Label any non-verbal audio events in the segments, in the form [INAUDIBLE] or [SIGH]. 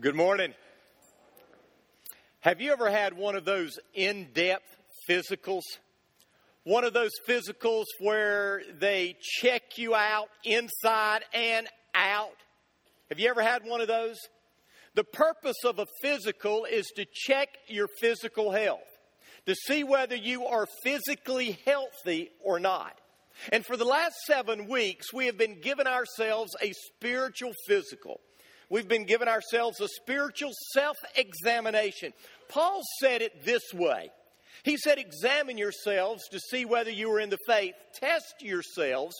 Well, good morning. Have you ever had one of those in depth physicals? One of those physicals where they check you out inside and out? Have you ever had one of those? The purpose of a physical is to check your physical health, to see whether you are physically healthy or not. And for the last seven weeks, we have been giving ourselves a spiritual physical. We've been giving ourselves a spiritual self examination. Paul said it this way He said, Examine yourselves to see whether you are in the faith, test yourselves.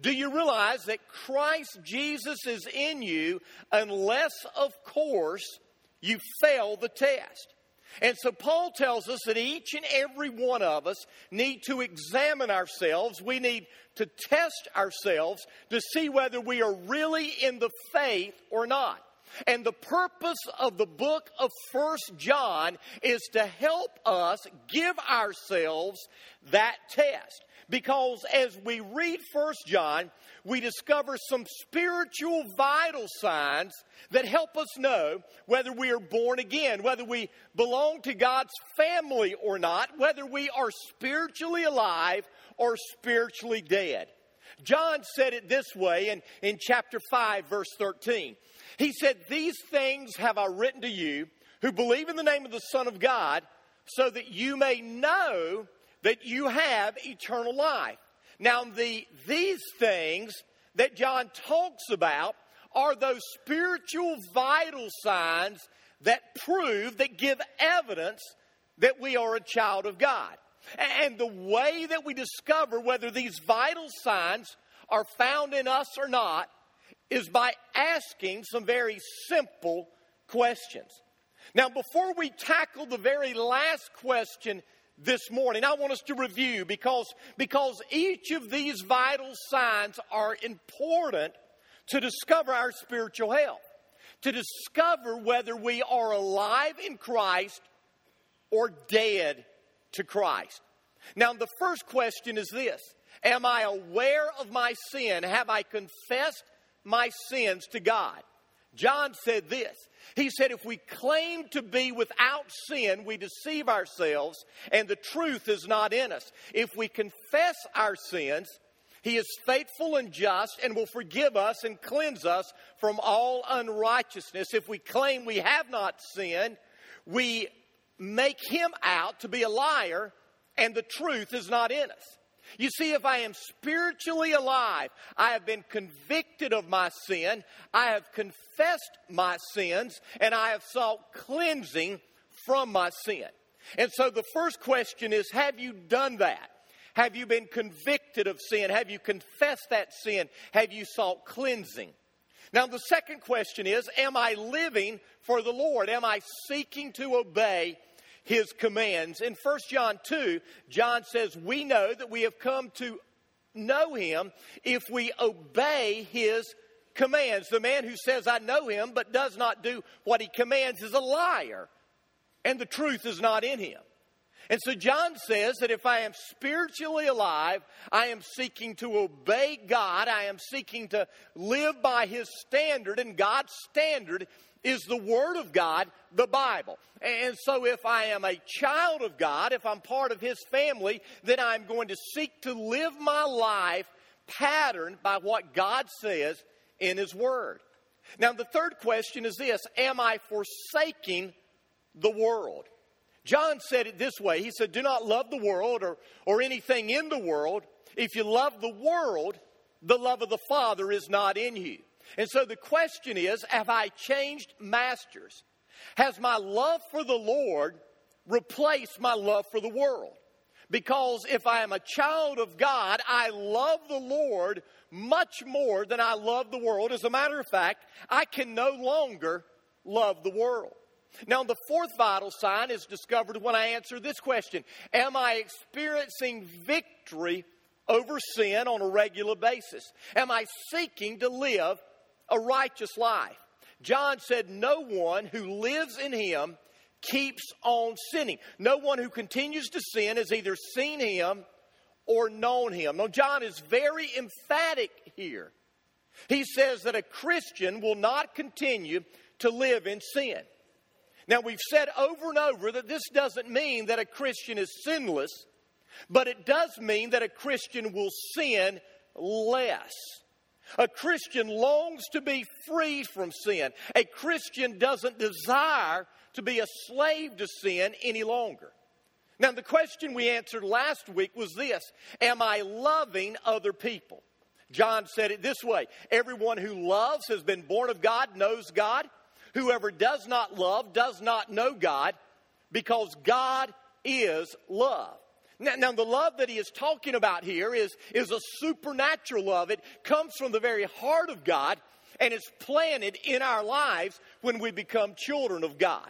Do you realize that Christ Jesus is in you unless, of course, you fail the test? And so Paul tells us that each and every one of us need to examine ourselves. We need to test ourselves to see whether we are really in the faith or not. And the purpose of the book of First John is to help us give ourselves that test. Because as we read First John, we discover some spiritual vital signs that help us know whether we are born again, whether we belong to God's family or not, whether we are spiritually alive or spiritually dead. John said it this way in, in chapter 5, verse 13. He said, These things have I written to you who believe in the name of the Son of God, so that you may know that you have eternal life. Now, the, these things that John talks about are those spiritual vital signs that prove, that give evidence that we are a child of God. And the way that we discover whether these vital signs are found in us or not is by asking some very simple questions. Now, before we tackle the very last question this morning. I want us to review because, because each of these vital signs are important to discover our spiritual health, to discover whether we are alive in Christ or dead to Christ. Now, the first question is this Am I aware of my sin? Have I confessed my sins to God? John said this he said, if we claim to be without sin, we deceive ourselves and the truth is not in us. If we confess our sins, he is faithful and just and will forgive us and cleanse us from all unrighteousness. If we claim we have not sinned, we make him out to be a liar and the truth is not in us. You see, if I am spiritually alive, I have been convicted of my sin, I have confessed my sins, and I have sought cleansing from my sin. And so the first question is Have you done that? Have you been convicted of sin? Have you confessed that sin? Have you sought cleansing? Now, the second question is Am I living for the Lord? Am I seeking to obey his commands. In 1 John 2, John says, We know that we have come to know him if we obey his commands. The man who says, I know him, but does not do what he commands is a liar, and the truth is not in him. And so John says that if I am spiritually alive, I am seeking to obey God, I am seeking to live by his standard, and God's standard is the Word of God, the Bible. And so, if I am a child of God, if I'm part of His family, then I'm going to seek to live my life patterned by what God says in His Word. Now, the third question is this Am I forsaking the world? John said it this way He said, Do not love the world or, or anything in the world. If you love the world, the love of the Father is not in you. And so the question is Have I changed masters? Has my love for the Lord replaced my love for the world? Because if I am a child of God, I love the Lord much more than I love the world. As a matter of fact, I can no longer love the world. Now, the fourth vital sign is discovered when I answer this question Am I experiencing victory over sin on a regular basis? Am I seeking to live a righteous life. John said, No one who lives in him keeps on sinning. No one who continues to sin has either seen him or known him. Now, John is very emphatic here. He says that a Christian will not continue to live in sin. Now, we've said over and over that this doesn't mean that a Christian is sinless, but it does mean that a Christian will sin less. A Christian longs to be free from sin. A Christian doesn't desire to be a slave to sin any longer. Now, the question we answered last week was this Am I loving other people? John said it this way Everyone who loves has been born of God, knows God. Whoever does not love does not know God, because God is love. Now, now, the love that he is talking about here is, is a supernatural love. It comes from the very heart of God and is planted in our lives when we become children of God.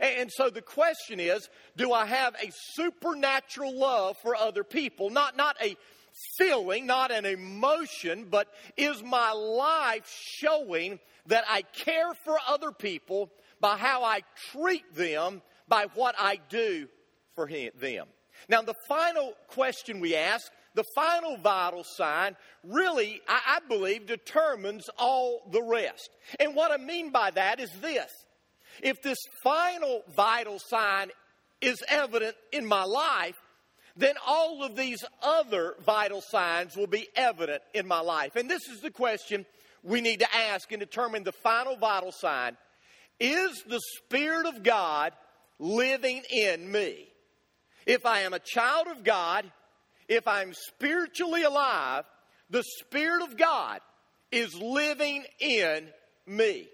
And, so the question is do I have a supernatural love for other people? Not, not a feeling, not an emotion, but is my life showing that I care for other people by how I treat them, by what I do for him, them? Now, the final question we ask, the final vital sign, really, I, I believe, determines all the rest. And what I mean by that is this if this final vital sign is evident in my life, then all of these other vital signs will be evident in my life. And this is the question we need to ask and determine the final vital sign Is the Spirit of God living in me? If I am a child of God, if I'm spiritually alive, the Spirit of God is living in me.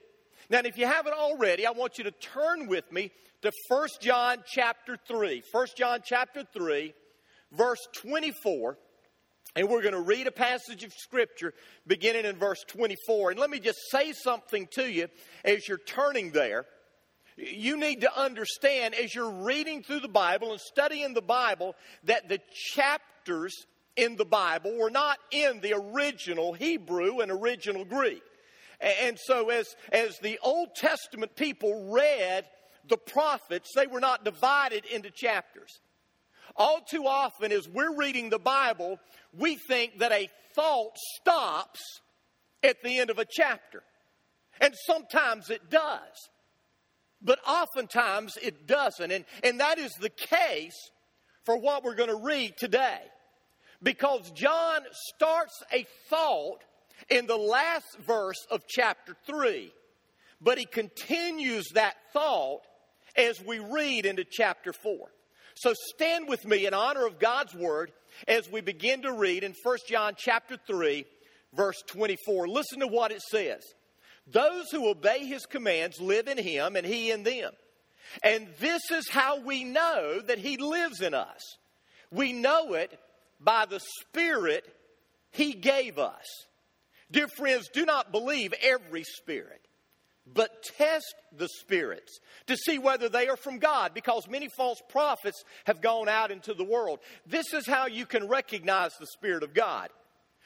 Now, if you haven't already, I want you to turn with me to 1 John chapter 3. 1 John chapter 3, verse 24. And we're going to read a passage of Scripture beginning in verse 24. And let me just say something to you as you're turning there you need to understand as you're reading through the Bible and studying the Bible that the chapters in the Bible were not in the original Hebrew and original Greek. And so, as, as the Old Testament people read the prophets, they were not divided into chapters. All too often, as we're reading the Bible, we think that a thought stops at the end of a chapter. And sometimes it does. But oftentimes it doesn't. And, and that is the case for what we're going to read today. Because John starts a thought in the last verse of chapter 3, but he continues that thought as we read into chapter 4. So stand with me in honor of God's word as we begin to read in 1 John chapter 3 verse 24. Listen to what it says. Those who obey his commands live in him and he in them. And this is how we know that he lives in us. We know it by the Spirit he gave us. Dear friends, do not believe every spirit, but test the spirits to see whether they are from God, because many false prophets have gone out into the world. This is how you can recognize the Spirit of God.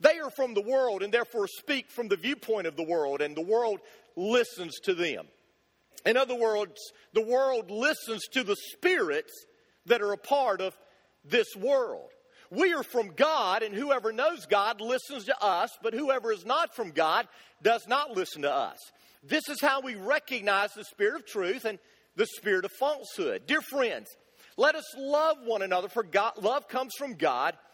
They are from the world and therefore speak from the viewpoint of the world, and the world listens to them. In other words, the world listens to the spirits that are a part of this world. We are from God, and whoever knows God listens to us, but whoever is not from God does not listen to us. This is how we recognize the spirit of truth and the spirit of falsehood. Dear friends, let us love one another, for God, love comes from God,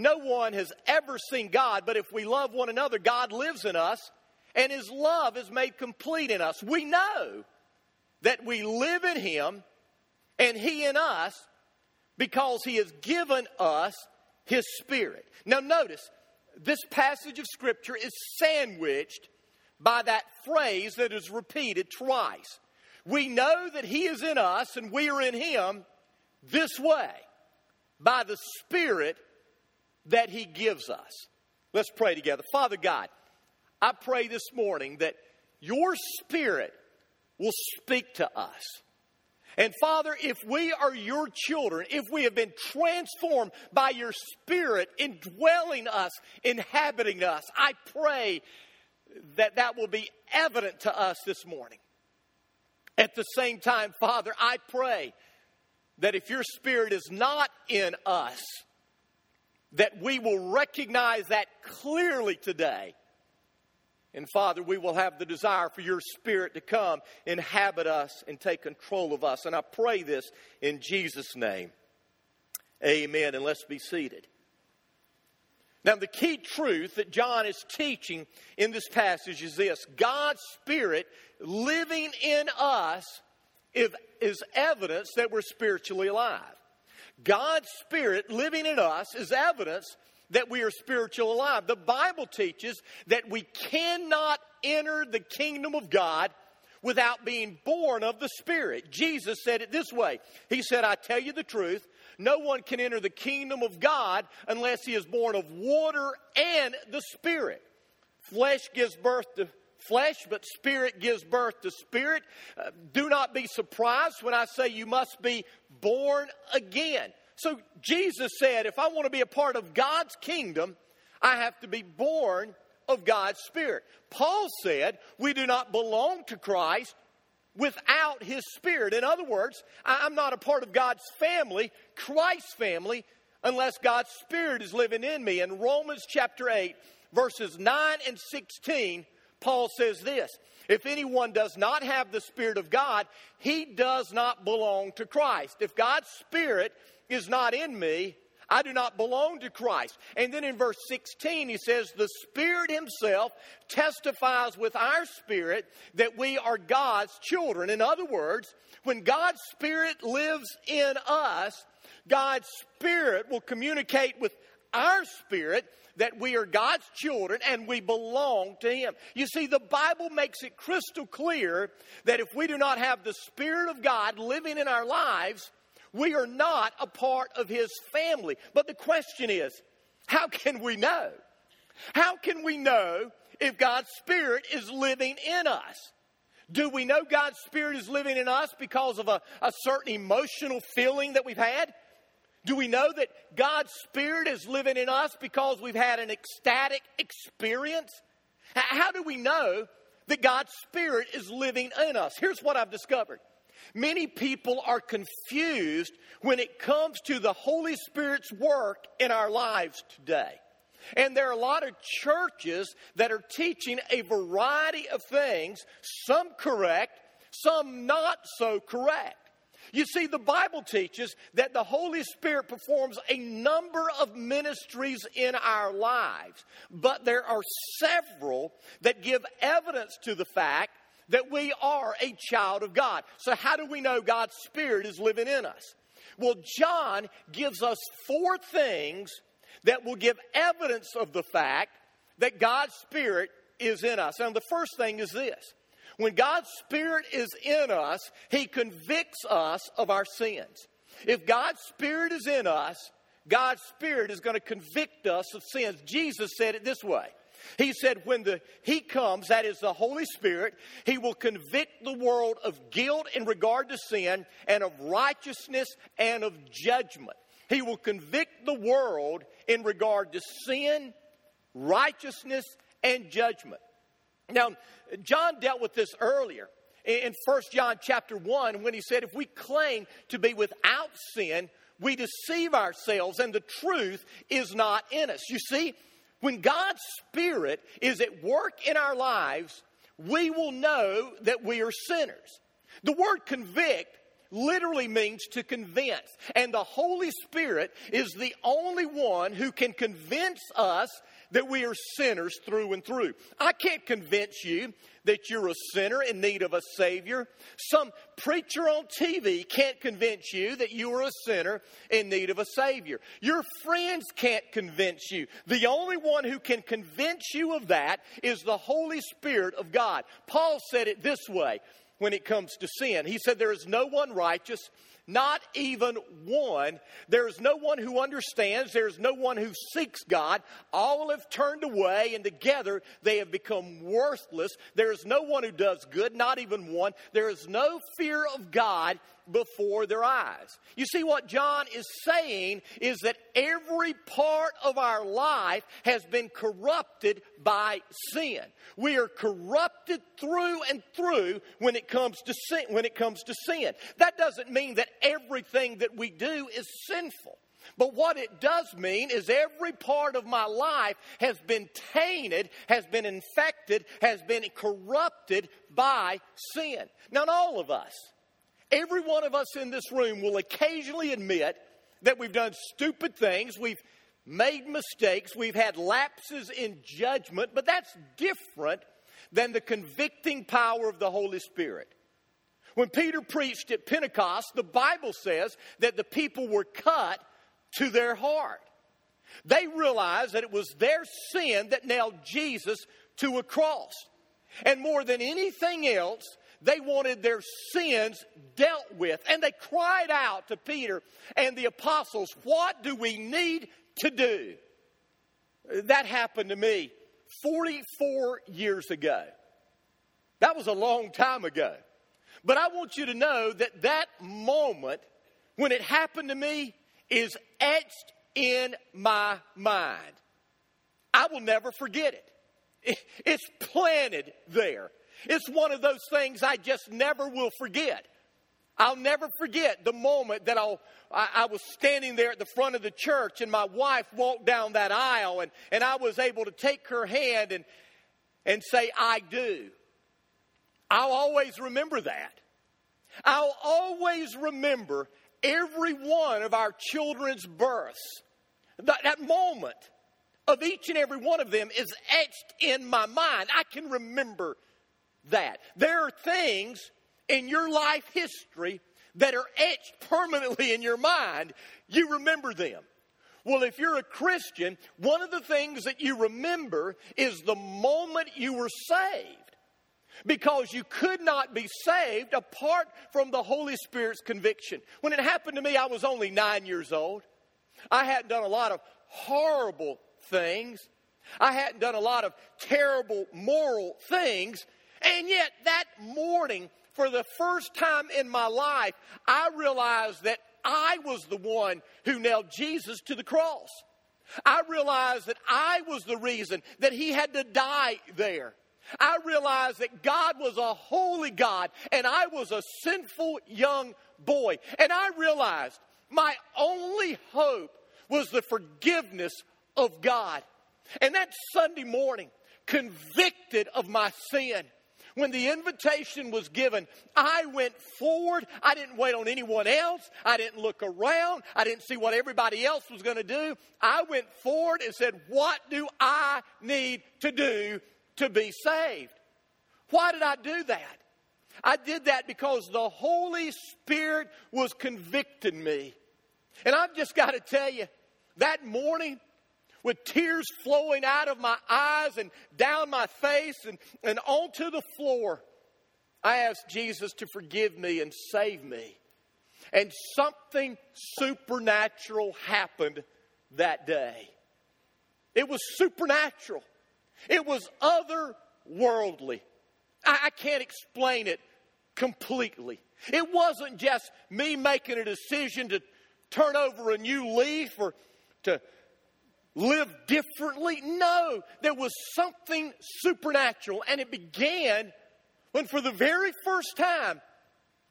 No one has ever seen God, but if we love one another, God lives in us, and His love is made complete in us. We know that we live in Him and He in us because he has given us his spirit. Now, notice, this passage of scripture is sandwiched by that phrase that is repeated twice. We know that he is in us and we are in him this way by the spirit that he gives us. Let's pray together. Father God, I pray this morning that your spirit will speak to us. And Father, if we are your children, if we have been transformed by your Spirit indwelling us, inhabiting us, I pray that that will be evident to us this morning. At the same time, Father, I pray that if your Spirit is not in us, that we will recognize that clearly today and Father, we will have the desire for your Spirit to come, inhabit us, and take control of us. And I pray this in Jesus' name. Amen. And let's be seated. Now, the key truth that John is teaching in this passage is this God's Spirit living in us is evidence that we're spiritually alive. God's Spirit living in us is evidence that we are spiritual alive. The Bible teaches that we cannot enter the kingdom of God without being born of the Spirit. Jesus said it this way He said, I tell you the truth, no one can enter the kingdom of God unless he is born of water and the Spirit. Flesh gives birth to flesh, but spirit gives birth to spirit. Uh, do not be surprised when I say you must be born again. So Jesus said, if I want to be a part of God's kingdom, I have to be born of God's Spirit. Paul said, we do not belong to Christ without His Spirit. In other words, I'm not a part of God's family, Christ's family, unless God's Spirit is living in me. In Romans chapter 8, verses 9 and 16, Paul says this If anyone does not have the Spirit of God, he does not belong to Christ. If God's Spirit is not in me, I do not belong to Christ. And then in verse 16, he says, The Spirit Himself testifies with our spirit that we are God's children. In other words, when God's Spirit lives in us, God's Spirit will communicate with our spirit that we are God's children and we belong to Him. You see, the Bible makes it crystal clear that if we do not have the Spirit of God living in our lives, we are not a part of his family. But the question is, how can we know? How can we know if God's Spirit is living in us? Do we know God's Spirit is living in us because of a, a certain emotional feeling that we've had? Do we know that God's Spirit is living in us because we've had an ecstatic experience? How do we know that God's Spirit is living in us? Here's what I've discovered Many people are confused when it comes to the Holy Spirit's work in our lives today. And there are a lot of churches that are teaching a variety of things, some correct, some not so correct. You see, the Bible teaches that the Holy Spirit performs a number of ministries in our lives, but there are several that give evidence to the fact that we are a child of God. So, how do we know God's Spirit is living in us? Well, John gives us four things that will give evidence of the fact that God's Spirit is in us. And the first thing is this when God's Spirit is in us, He convicts us of our sins. If God's Spirit is in us, God's Spirit is going to convict us of sins. Jesus said it this way he said, when the, He comes, that is the Holy Spirit, He will convict the world of guilt in regard to sin and of righteousness and of judgment. He will convict the world in regard to sin, righteousness, and judgment. Now, John dealt with this earlier in 1 John chapter 1 when he said, if we claim to be without sin, we deceive ourselves and the truth is not in us. You see, when God's Spirit is at work in our lives, we will know that we are sinners. The word convict literally means to convince. And the Holy Spirit is the only one who can convince us that we are sinners through and through. I can't convince you that you're a sinner in need of a Savior. Some preacher on TV can't convince you that you are a sinner in need of a Savior. Your friends can't convince you. The only one who can convince you of that is the Holy Spirit of God. Paul said it this way when it comes to sin. He said, There is no one righteous, not even one. There is no one who understands. There is no one who seeks God. All have turned away, and together they have become worthless. There is no one who does good, not even one. There is no fear of God before their eyes. You see, what John is saying is that every part of our life has been corrupted by sin. We are corrupted through and through when it comes to sin. When it comes to sin, that doesn't mean that everything that we do is sinful. But what it does mean is every part of my life has been tainted, has been infected, has been corrupted by sin. Not all of us. Every one of us in this room will occasionally admit that we've done stupid things, we've made mistakes, we've had lapses in judgment, but that's different than the convicting power of the Holy Spirit. When Peter preached at Pentecost, the Bible says that the people were cut to their heart. They realized that it was their sin that nailed Jesus to a cross. And more than anything else, they wanted their sins dealt with. And they cried out to Peter and the apostles, What do we need to do? That happened to me 44 years ago. That was a long time ago. But I want you to know that that moment, when it happened to me, is etched in my mind. I will never forget it. [LAUGHS] It's planted there. It's one of those things I just never will forget. I'll never forget the moment that I'll, I, I, was standing there at the front of the church and my wife walked down that aisle and, and I was able to take her hand and, and say, I do. I'll always remember that. I'll always remember every one of our children's births. That, that moment of each and every one of them is etched in my mind. I can remember that. There are things in your life history that are etched permanently in your mind. You remember them. Well, if you're a Christian, one of the things that you remember is the moment you were saved. Because you could not be saved apart from the Holy Spirit's conviction. When it happened to me, I was only nine years old. I hadn't done a lot of horrible things. I hadn't done a lot of terrible moral things. And yet, that morning, for the first time in my life, I realized that I was the one who nailed Jesus to the cross. I realized that I was the reason that he had to die there. I realized that God was a holy God and I was a sinful young boy. And I realized my only hope was the forgiveness of God. And that Sunday morning, convicted of my sin, when the invitation was given, I went forward. I didn't wait on anyone else. I didn't look around. I didn't see what everybody else was going to do. I went forward and said, What do I need to do to be saved? Why did I do that? I did that because the Holy Spirit was convicting me. And I've just got to tell you, that morning, with tears flowing out of my eyes and down my face and, and onto the floor, I asked Jesus to forgive me and save me. And something supernatural happened that day. It was supernatural, it was otherworldly. I, I can't explain it completely. It wasn't just me making a decision to turn over a new leaf or to live differently. No, there was something supernatural, and it began when, for the very first time,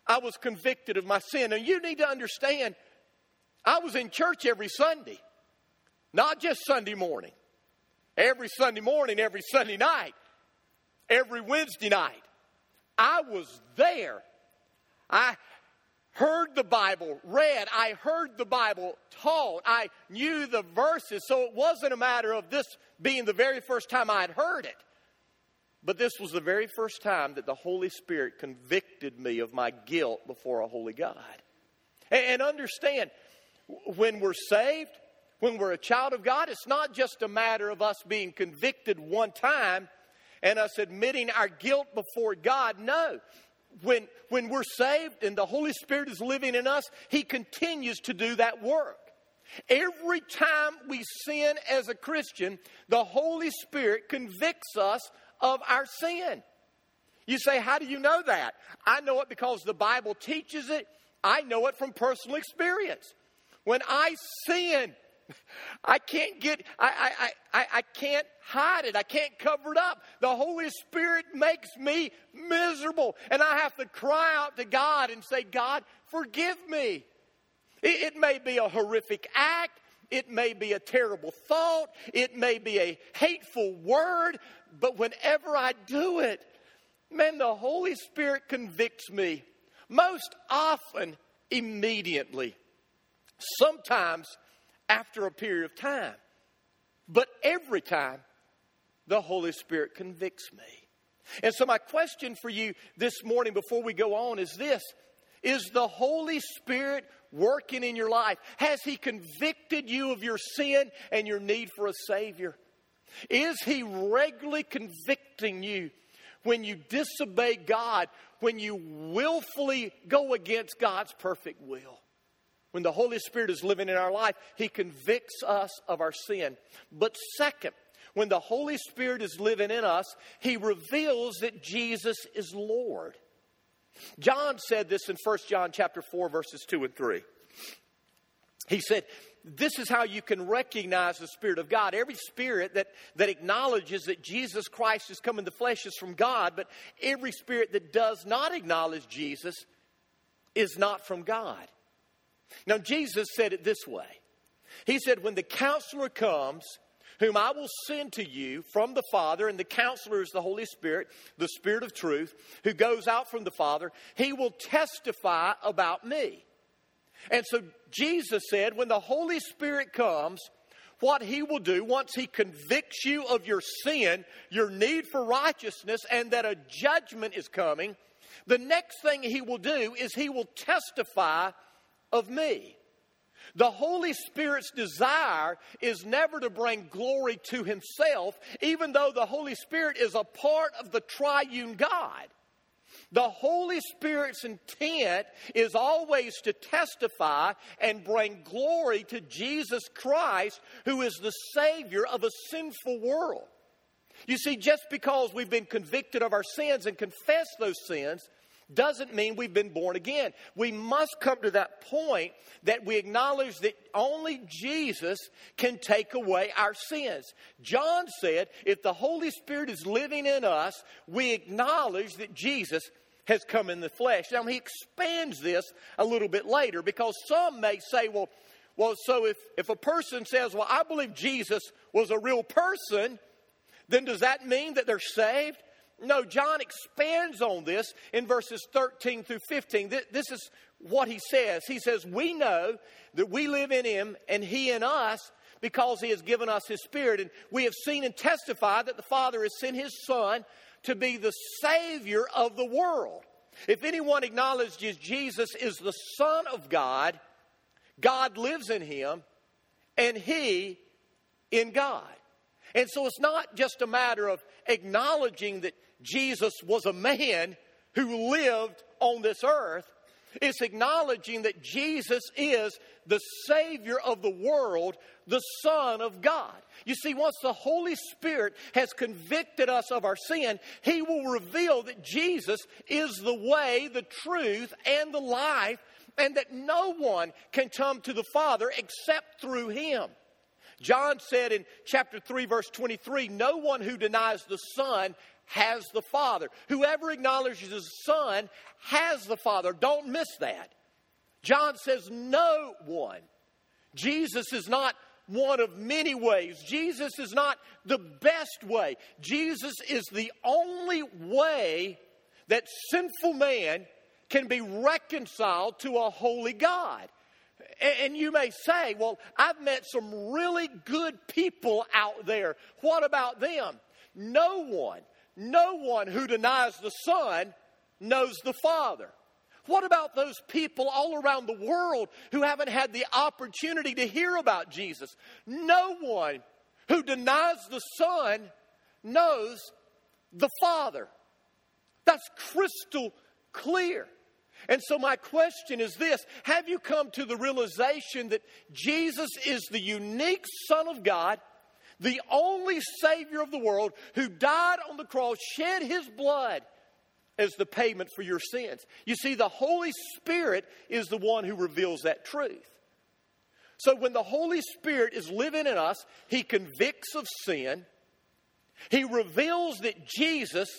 I was convicted of my sin. And you need to understand, I was in church every Sunday, not just Sunday morning. Every Sunday morning, every Sunday night, every Wednesday night. I was there. I heard the Bible read. I heard the Bible taught. I knew the verses. So it wasn't a matter of this being the very first time I'd heard it. But this was the very first time that the Holy Spirit convicted me of my guilt before a holy God. And understand, when we're saved, when we're a child of God, it's not just a matter of us being convicted one time and us admitting our guilt before God. No. When, when we're saved and the Holy Spirit is living in us, He continues to do that work. Every time we sin as a Christian, the Holy Spirit convicts us of our sin. You say, How do you know that? I know it because the Bible teaches it. I know it from personal experience. When I sin, I can't get, I, I, I, I can't hide it. I can't cover it up. The Holy Spirit makes me miserable. And I have to cry out to God and say, God, forgive me. It, it may be a horrific act. It may be a terrible thought. It may be a hateful word. But whenever I do it, man, the Holy Spirit convicts me. Most often, immediately. Sometimes after a period of time. But every time, the Holy Spirit convicts me. And so, my question for you this morning before we go on is this Is the Holy Spirit working in your life? Has He convicted you of your sin and your need for a Savior? Is He regularly convicting you when you disobey God, when you willfully go against God's perfect will? When the Holy Spirit is living in our life, He convicts us of our sin. But second, when the Holy Spirit is living in us, He reveals that Jesus is Lord. John said this in 1 John chapter 4, verses 2 and 3. He said, this is how you can recognize the Spirit of God. Every spirit that, that acknowledges that Jesus Christ has come in the flesh is from God, but every spirit that does not acknowledge Jesus is not from God. Now, Jesus said it this way He said, When the counselor comes, whom I will send to you from the Father, and the counselor is the Holy Spirit, the Spirit of truth, who goes out from the Father, he will testify about me. And so Jesus said, when the Holy Spirit comes, what he will do once he convicts you of your sin, your need for righteousness, and that a judgment is coming, the next thing he will do is he will testify of me. The Holy Spirit's desire is never to bring glory to Himself, even though the Holy Spirit is a part of the triune God. The Holy Spirit's intent is always to testify and bring glory to Jesus Christ, who is the Savior of a sinful world. You see, just because we've been convicted of our sins and confessed those sins doesn't mean we've been born again. We must come to that point that we acknowledge that only Jesus can take away our sins. John said, if the Holy Spirit is living in us, we acknowledge that Jesus has come in the flesh. Now, he expands this a little bit later because some may say, well, well, so if, if a person says, well, I believe Jesus was a real person, then does that mean that they're saved? No, John expands on this in verses 13 through 15. This is what he says. He says, We know that we live in him and he in us because he has given us his spirit. And we have seen and testified that the Father has sent his Son to be the Savior of the world. If anyone acknowledges Jesus is the Son of God, God lives in him and he in God. And so it's not just a matter of acknowledging that Jesus was a man who lived on this earth. It's acknowledging that Jesus is the Savior of the world, the Son of God. You see, once the Holy Spirit has convicted us of our sin, He will reveal that Jesus is the way, the truth, and the life, and that no one can come to the Father except through Him. John said in chapter 3, verse 23 No one who denies the Son has the Father. Whoever acknowledges the Son has the Father. Don't miss that. John says, No one. Jesus is not one of many ways. Jesus is not the best way. Jesus is the only way that sinful man can be reconciled to a holy God. And you may say, well, I've met some really good people out there. What about them? No one, no one who denies the Son knows the Father. What about those people all around the world who haven't had the opportunity to hear about Jesus? No one who denies the Son knows the Father. That's crystal clear. And so, my question is this Have you come to the realization that Jesus is the unique Son of God, the only Savior of the world, who died on the cross, shed his blood as the payment for your sins? You see, the Holy Spirit is the one who reveals that truth. So, when the Holy Spirit is living in us, he convicts of sin, he reveals that Jesus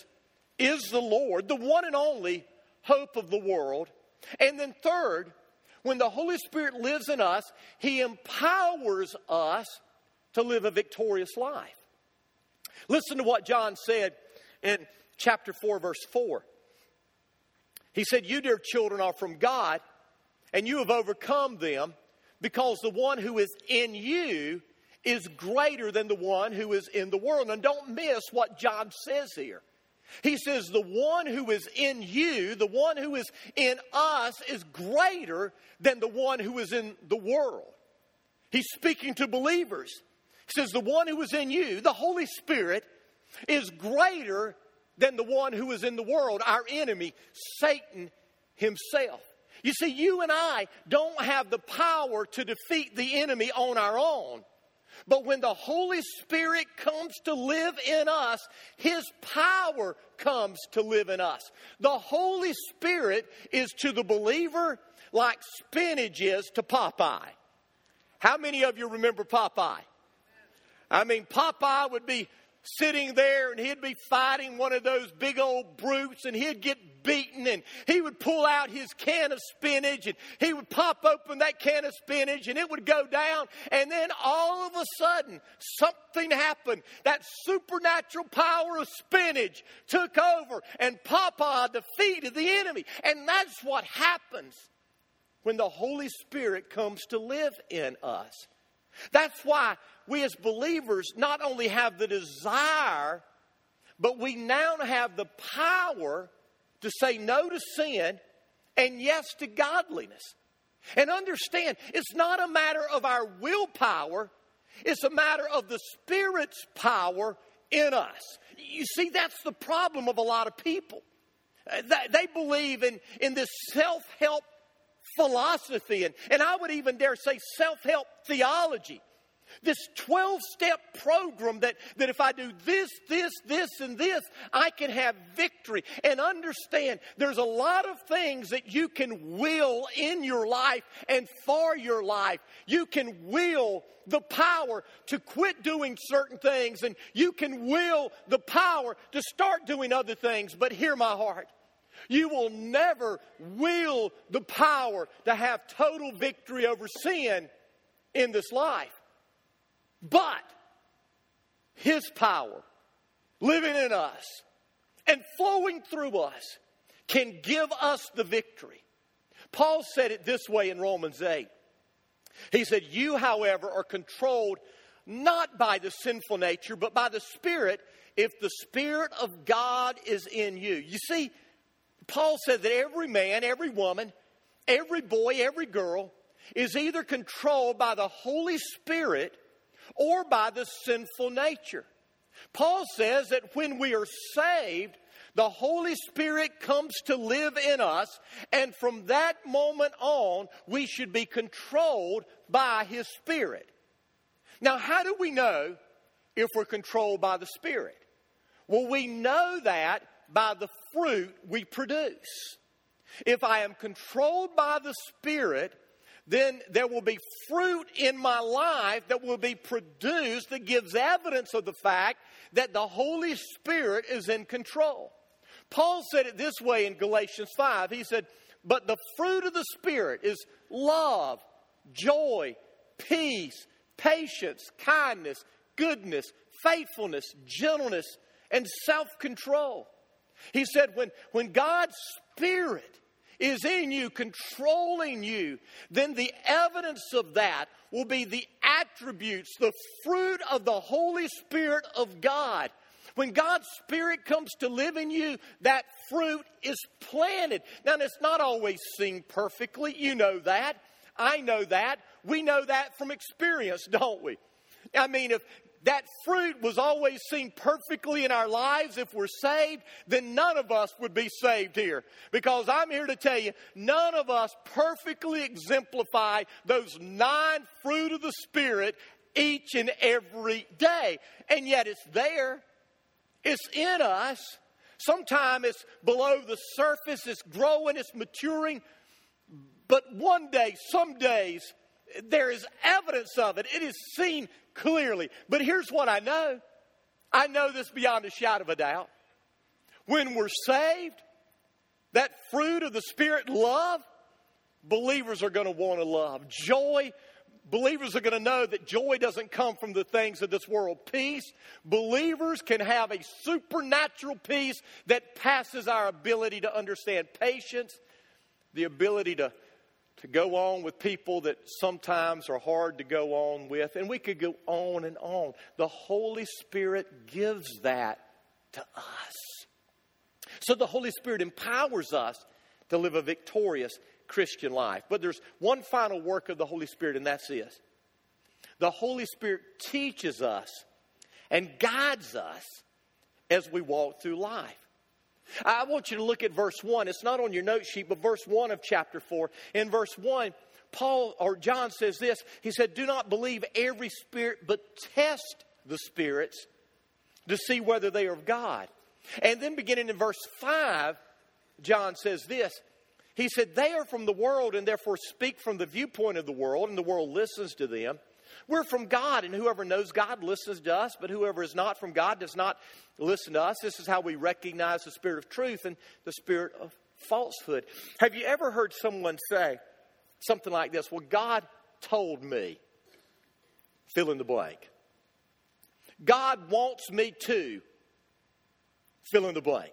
is the Lord, the one and only hope of the world. And then, third, when the Holy Spirit lives in us, He empowers us to live a victorious life. Listen to what John said in chapter 4, verse 4. He said, You, dear children, are from God, and you have overcome them, because the one who is in you is greater than the one who is in the world. And don't miss what John says here. He says, The one who is in you, the one who is in us, is greater than the one who is in the world. He's speaking to believers. Says, The one who is in you, the Holy Spirit, is greater than the one who is in the world, our enemy, Satan himself. You see, you and I don't have the power to defeat the enemy on our own. But when the Holy Spirit comes to live in us, His power comes to live in us. The Holy Spirit is to the believer like spinach is to Popeye. How many of you remember Popeye? I mean, Popeye would be sitting there and he'd be fighting one of those big old brutes and he'd get beaten and he would pull out his can of spinach and he would pop open that can of spinach and it would go down and then all of a sudden something happened. That supernatural power of spinach took over and Popeye defeated the enemy. And that's what happens when the Holy Spirit comes to live in us. That's why we as believers not only have the desire, but we now have the power to say no to sin and yes to godliness. And understand, it's not a matter of our willpower, it's a matter of the Spirit's power in us. You see, that's the problem of a lot of people. Uh, they believe in, in this self help philosophy, and, and I would even dare say self help theology. This 12 step program that, that if I do this, this, this, and this, I can have victory. And understand there's a lot of things that you can will in your life and for your life. You can will the power to quit doing certain things, and you can will the power to start doing other things. But hear my heart. You will never will the power to have total victory over sin in this life. But His power living in us and flowing through us can give us the victory. Paul said it this way in Romans 8. He said, You, however, are controlled not by the sinful nature, but by the Spirit, if the Spirit of God is in you. You see, Paul said that every man, every woman, every boy, every girl is either controlled by the Holy Spirit or by the sinful nature. Paul says that when we are saved, the Holy Spirit comes to live in us, and from that moment on, we should be controlled by His Spirit. Now, how do we know if we're controlled by the Spirit? Well, we know that by the fruit we produce. If I am controlled by the Spirit, then there will be fruit in my life that will be produced that gives evidence of the fact that the Holy Spirit is in control. Paul said it this way in Galatians 5. He said, But the fruit of the Spirit is love, joy, peace, patience, kindness, goodness, faithfulness, gentleness, and self control. He said, when, when God's Spirit is in you, controlling you, then the evidence of that will be the attributes, the fruit of the Holy Spirit of God. When God's Spirit comes to live in you, that fruit is planted. Now, it's not always seen perfectly. You know that. I know that. We know that from experience, [LAUGHS] don't we? I mean, if that fruit was always seen perfectly in our lives if we're saved, then none of us would be saved here. Because I'm here to tell you, none of us perfectly exemplify those nine fruit of the Spirit each and every day. And yet it's there, it's in us. Sometimes it's below the surface, it's growing, it's maturing. But one day, some days, there is evidence of it. It is seen clearly. But here's what I know I know this beyond a shadow of a doubt. When we're saved, that fruit of the Spirit, love, believers are going to want to love. Joy, believers are going to know that joy doesn't come from the things of this world. Peace, believers can have a supernatural peace that passes our ability to understand. Patience, the ability to to go on with people that sometimes are hard to go on with, and we could go on and on. The Holy Spirit gives that to us. So the Holy Spirit empowers us to live a victorious Christian life. But there's one final work of the Holy Spirit, and that's this the Holy Spirit teaches us and guides us as we walk through life. I want you to look at verse 1. It's not on your note sheet, but verse 1 of chapter 4. In verse 1, Paul or John says this. He said, Do not believe every spirit, but test the spirits to see whether they are of God. And then beginning in verse 5, John says this. He said, They are from the world and therefore speak from the viewpoint of the world, and the world listens to them. We're from God, and whoever knows God listens to us, but whoever is not from God does not listen to us. This is how we recognize the spirit of truth and the spirit of falsehood. Have you ever heard someone say something like this? Well, God told me, fill in the blank. God wants me to fill in the blank.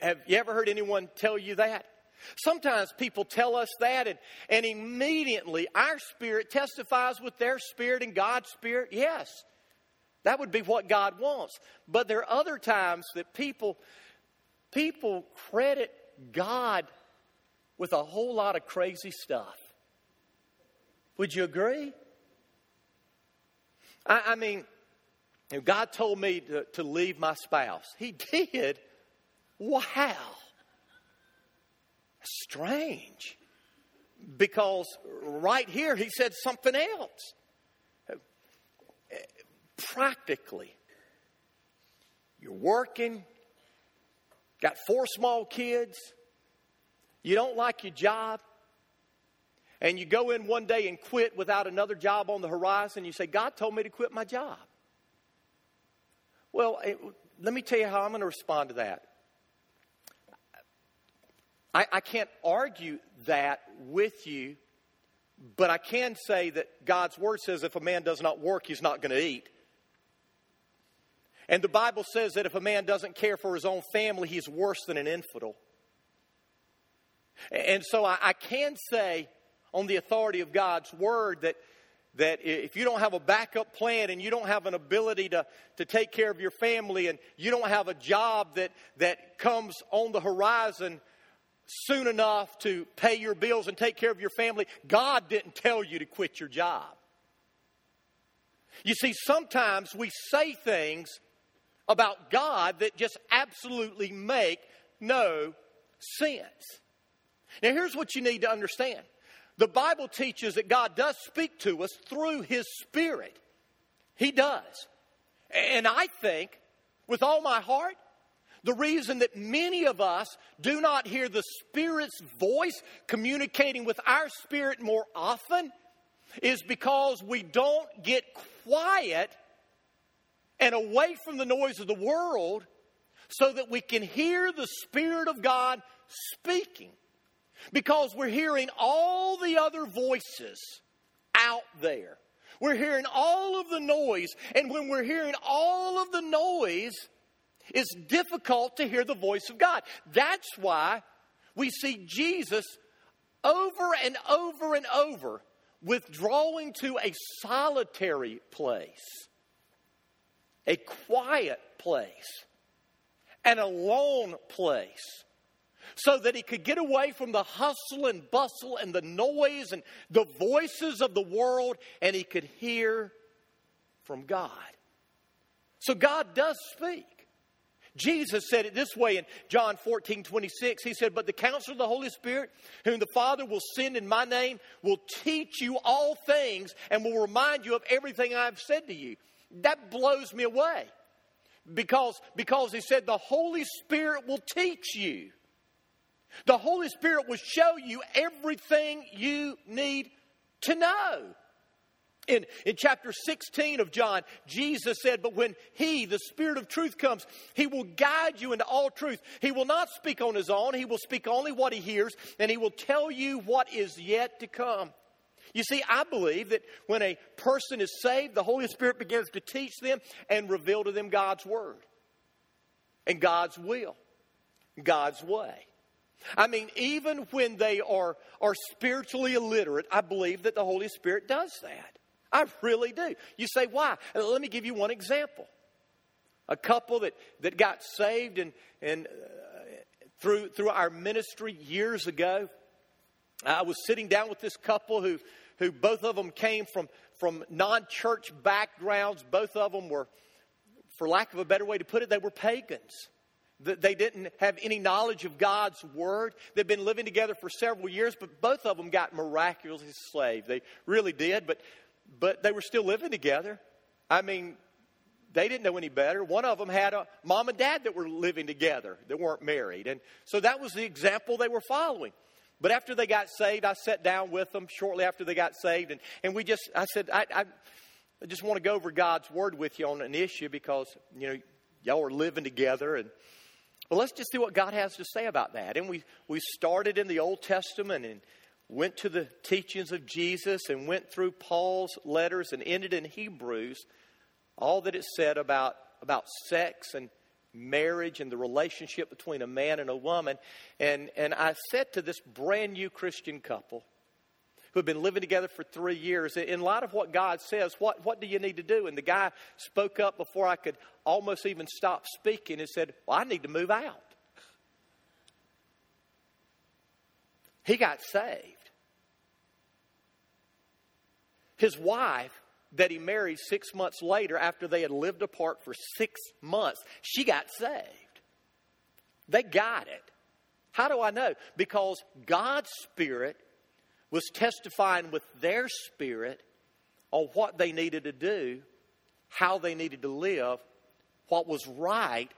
Have you ever heard anyone tell you that? Sometimes people tell us that, and, and immediately our spirit testifies with their spirit and God's spirit. Yes, that would be what God wants. But there are other times that people, people credit God with a whole lot of crazy stuff. Would you agree? I, I mean, if God told me to, to leave my spouse. He [LAUGHS] did. Wow strange because right here he said something else. Practically, you're working, got four small kids, you don't like your job, and you go in one day and quit without another job on the horizon, you say, God told me to quit my job. Well, let me tell you how I'm going to respond to that. I, I can't argue that with you, but I can say that God's Word says if a man does not work, he's not going to eat. And the Bible says that if a man doesn't care for his own family, he's worse than an infidel. And so I, I can say, on the authority of God's Word, that that if you don't have a backup plan and you don't have an ability to, to take care of your family and you don't have a job that, that comes on the horizon soon enough to pay your bills and take care of your family, God didn't tell you to quit your job. You see, sometimes we say things about God that just absolutely make no sense. Now, here's what you need to understand the Bible teaches that God does speak to us through His Spirit. He does. And I think, with all my heart, the reason that many of us do not hear the Spirit's voice communicating with our spirit more often is because we don't get quiet and away from the noise of the world so that we can hear the Spirit of God speaking. Because we're hearing all the other voices out there. We're hearing all of the noise. And when we're hearing all of the noise, it's difficult to hear the voice of God. That's why we see Jesus over and over and over withdrawing to a solitary place, a quiet place, an alone place so that he could get away from the hustle and bustle and the noise and the voices of the world and he could hear from God. So God does speak. Jesus said it this way in John 14, 26. He said, But the counsel of the Holy Spirit, whom the Father will send in my name, will teach you all things and will remind you of everything I've said to you. That blows me away. Because, because he said, The Holy Spirit will teach you. The Holy Spirit will show you everything you need to know. In, in chapter 16 of John, Jesus said, But when He, the Spirit of truth, comes, He will guide you into all truth. He will not speak on His own, He will speak only what He hears, and He will tell you what is yet to come. You see, I believe that when a person is saved, the Holy Spirit begins to teach them and reveal to them God's Word and God's will, God's way. I mean, even when they are, are spiritually illiterate, I believe that the Holy Spirit does that. I really do. You say, why? Let me give you one example. A couple that, that got saved and, and uh, through, through our ministry years ago, I was sitting down with this couple who, who both of them came from, from non church backgrounds. Both of them were, for lack of a better way to put it, they were pagans. They didn't have any knowledge of God's word. They'd been living together for several years, but both of them got miraculously saved. They really did, but, but they were still living together. I mean, they didn't know any better. One of them had a mom and dad that were living together that weren't married. And so that was the example they were following. But after they got saved, I sat down with them shortly after they got saved. And, and we just, I said, I, I, just want to go over God's word with you on an issue because, you know, y'all are living together. And well, let's just see what God has to say about that. And we, we started in the Old Testament and went to the teachings of Jesus and went through Paul's letters and ended in Hebrews, all that it said about, about sex and marriage and the relationship between a man and a woman. And, and I said to this brand new Christian couple, who had been living together for three years. In light of what God says, what, what do you need to do? And the guy spoke up before I could almost even stop speaking and said, Well, I need to move out. He got saved. His wife, that he married six months later after they had lived apart for six months, she got saved. They got it. How do I know? Because God's Spirit was testifying with their spirit on what they needed to do, how they needed to live, what was right,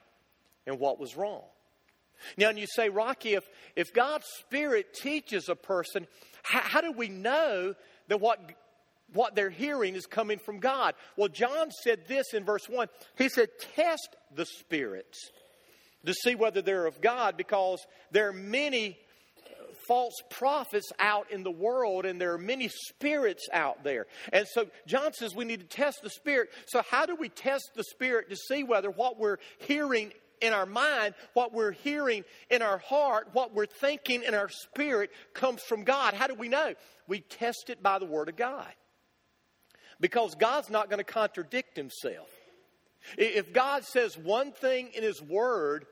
and what was wrong. Now, and you say, Rocky, if, if God's Spirit teaches a person, how, how do we know that what, what they're hearing is coming from God? Well, John said this in verse 1. He said, Test the spirits to see whether they're of God, because there are many false prophets out in the world, and there are many spirits out there. And so John says we need to test the spirit. So, how do we test the spirit to see whether what we're hearing in our mind, what we're hearing in our heart, what we're thinking in our spirit comes from God? How do we know? We test it by the Word of God. Because God's not going to contradict Himself. If God says one thing in His Word,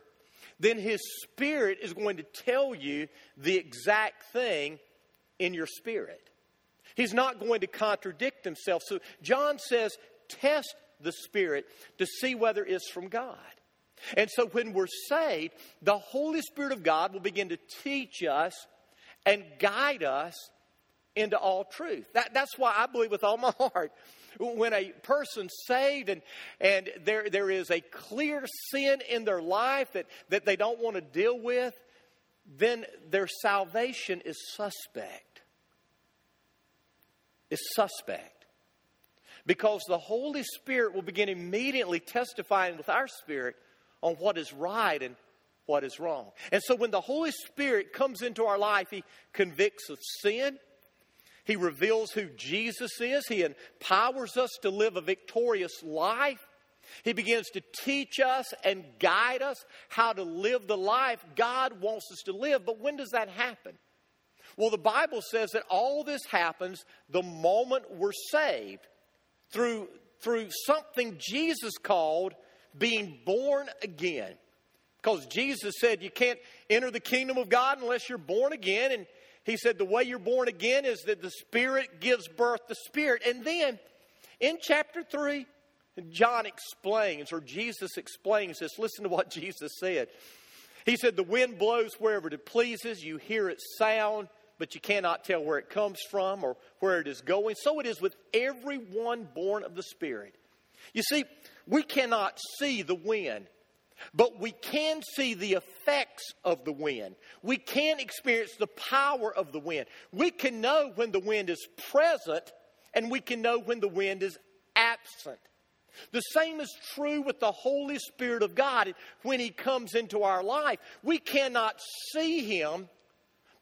then His Spirit is going to tell you the exact thing in your spirit. He's not going to contradict Himself. So John says, test the Spirit to see whether it's from God. And so when we're saved, the Holy Spirit of God will begin to teach us and guide us into all truth. That, that's why I believe with all my heart when a person's saved and, and there, there is a clear sin in their life that, that they don't want to deal with, then their salvation is suspect. Is suspect. Because the Holy Spirit will begin immediately testifying with our spirit on what is right and what is wrong. And so when the Holy Spirit comes into our life, He convicts of sin. He reveals who Jesus is. He empowers us to live a victorious life. He begins to teach us and guide us how to live the life God wants us to live. But when does that happen? Well, the Bible says that all this happens the moment we're saved through, through something Jesus called being born again. Because Jesus said you can't enter the kingdom of God unless you're born again. And he said the way you're born again is that the Spirit gives birth to Spirit. And then in chapter 3, John explains, or Jesus explains this. Listen to what [LAUGHS] Jesus said. He said, The wind blows wherever it pleases. You hear its sound, but you cannot tell where it comes from or where it is going. So it is with everyone born of the Spirit. You see, we cannot see the wind, but we can see the effects of the wind. We can experience the power of the wind. We can know when the wind is present, and we can know when the wind is absent. The same is true with the Holy Spirit of God when He comes into our life. We cannot see Him,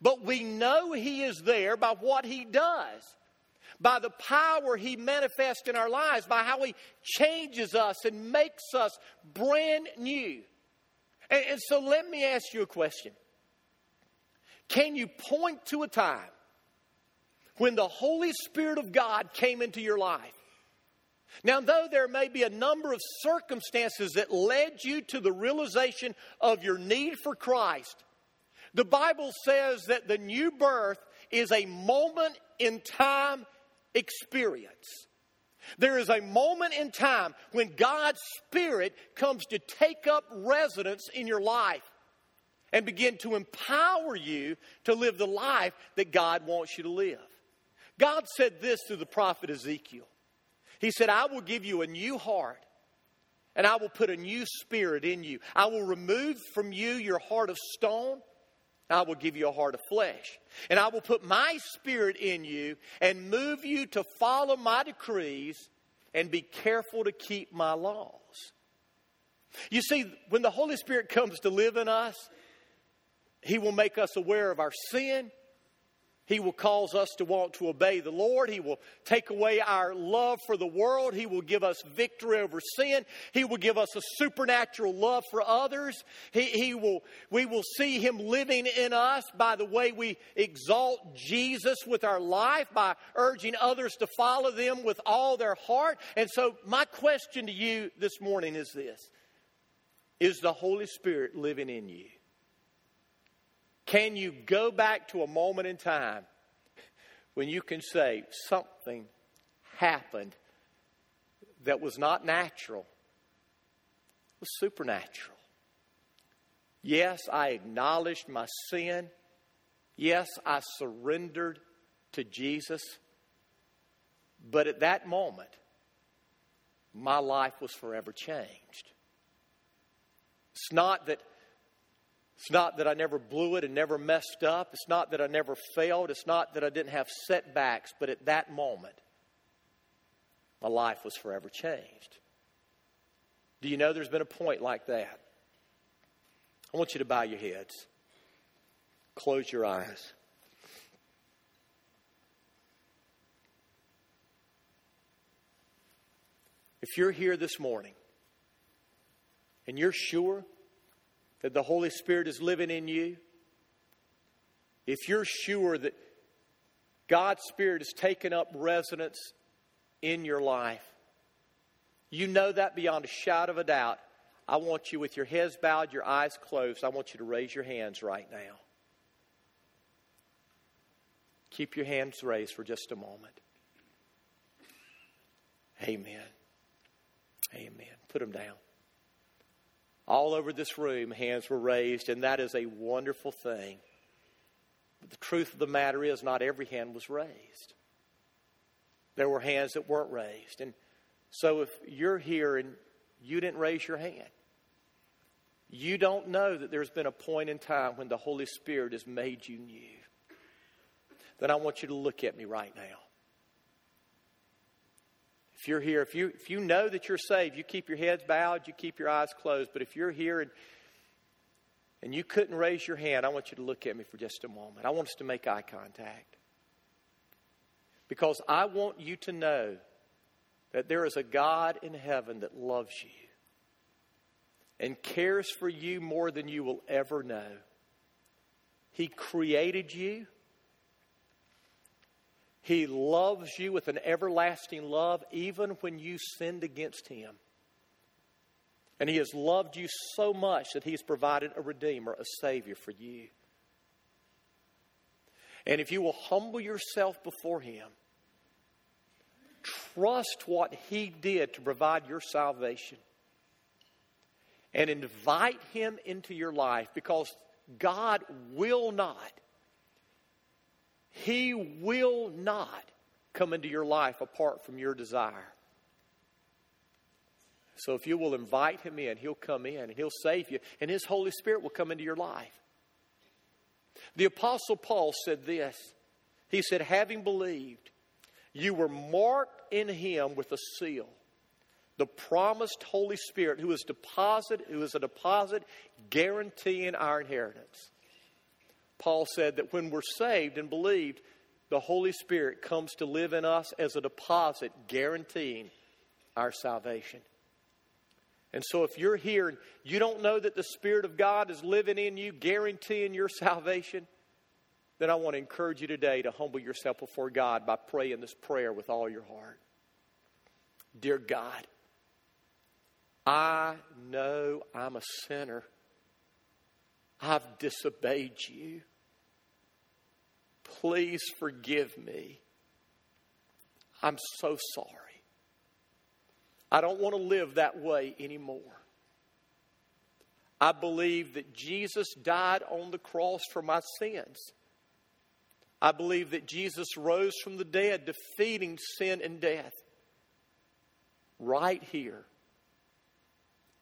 but we know He is there by what He does, by the power He manifests in our lives, by how He changes us and makes us brand new. And, and so let me ask you a question Can you point to a time when the Holy Spirit of God came into your life? Now, though there may be a number of circumstances that led you to the realization of your need for Christ, the Bible says that the new birth is a moment in time experience. There is a moment in time when God's Spirit comes to take up residence in your life and begin to empower you to live the life that God wants you to live. God said this through the prophet Ezekiel. He said, I will give you a new heart and I will put a new spirit in you. I will remove from you your heart of stone. I will give you a heart of flesh. And I will put my spirit in you and move you to follow my decrees and be careful to keep my laws. You see, when the Holy Spirit comes to live in us, He will make us aware of our sin. He will cause us to want to obey the Lord. He will take away our love for the world. He will give us victory over sin. He will give us a supernatural love for others. He, he will, we will see Him living in us by the way we exalt Jesus with our life, by urging others to follow them with all their heart. And so, my question to you this morning is this Is the Holy Spirit living in you? Can you go back to a moment in time when you can say something happened that was not natural, it was supernatural? Yes, I acknowledged my sin. Yes, I surrendered to Jesus. But at that moment, my life was forever changed. It's not that it's not that I never blew it and never messed up. It's not that I never failed. It's not that I didn't have setbacks. But at that moment, my life was forever changed. Do you know there's been a point like that? I want you to bow your heads, close your eyes. If you're here this morning and you're sure that the Holy Spirit is living in you, if you're sure that God's Spirit has taken up residence in your life, you know that beyond a shadow of a doubt. I want you, with your heads bowed, your eyes closed, I want you to raise your hands right now. Keep your hands raised for just a moment. Amen. Amen. Put them down. All over this room, hands were raised, and that is a wonderful thing. But the truth of the matter is, not every hand was raised. There were hands that weren't raised. And so if you're here and you didn't raise your hand, you don't know that there's been a point in time when the Holy Spirit has made you new. Then I want you to look at me right now. If you're here, if you, if you know that you're saved, you keep your heads bowed, you keep your eyes closed. But if you're here and, and you couldn't raise your hand, I want you to look at me for just a moment. I want us to make eye contact. Because I want you to know that there is a God in heaven that loves you and cares for you more than you will ever know. He created you. He loves you with an everlasting love, even when you sinned against Him. And He has loved you so much that He has provided a Redeemer, a Savior for you. And if you will humble yourself before Him, trust what He did to provide your salvation, and invite Him into your life because God will not, He will not come into your life apart from your desire. So if you will invite Him in, He'll come in and He'll save you, and His Holy Spirit will come into your life. The Apostle Paul said this He said, Having believed, you were marked in Him with a seal the promised Holy Spirit who is deposit, who is a deposit guaranteeing our inheritance. Paul said that when we're saved and believed, the Holy Spirit comes to live in us as a deposit guaranteeing our salvation. And so, if you're here and you don't know that the Spirit of God is living in you, guaranteeing your salvation, then I want to encourage you today to humble yourself before God by praying this prayer with all your heart. Dear God, I know I'm a sinner. I've disobeyed you. Please forgive me. I'm so sorry. I don't want to live that way anymore. I believe that Jesus died on the cross for my sins. I believe that Jesus rose from the dead, defeating sin and death. Right here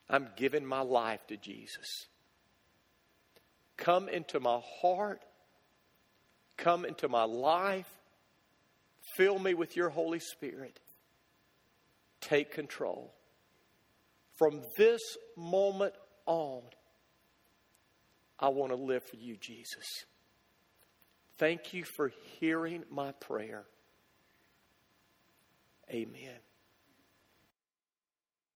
I'm giving my life to Jesus. Come into my heart. Come into my life. Fill me with your Holy Spirit. Take control. From this moment on, I want to live for you, Jesus. Thank you for hearing my prayer. Amen.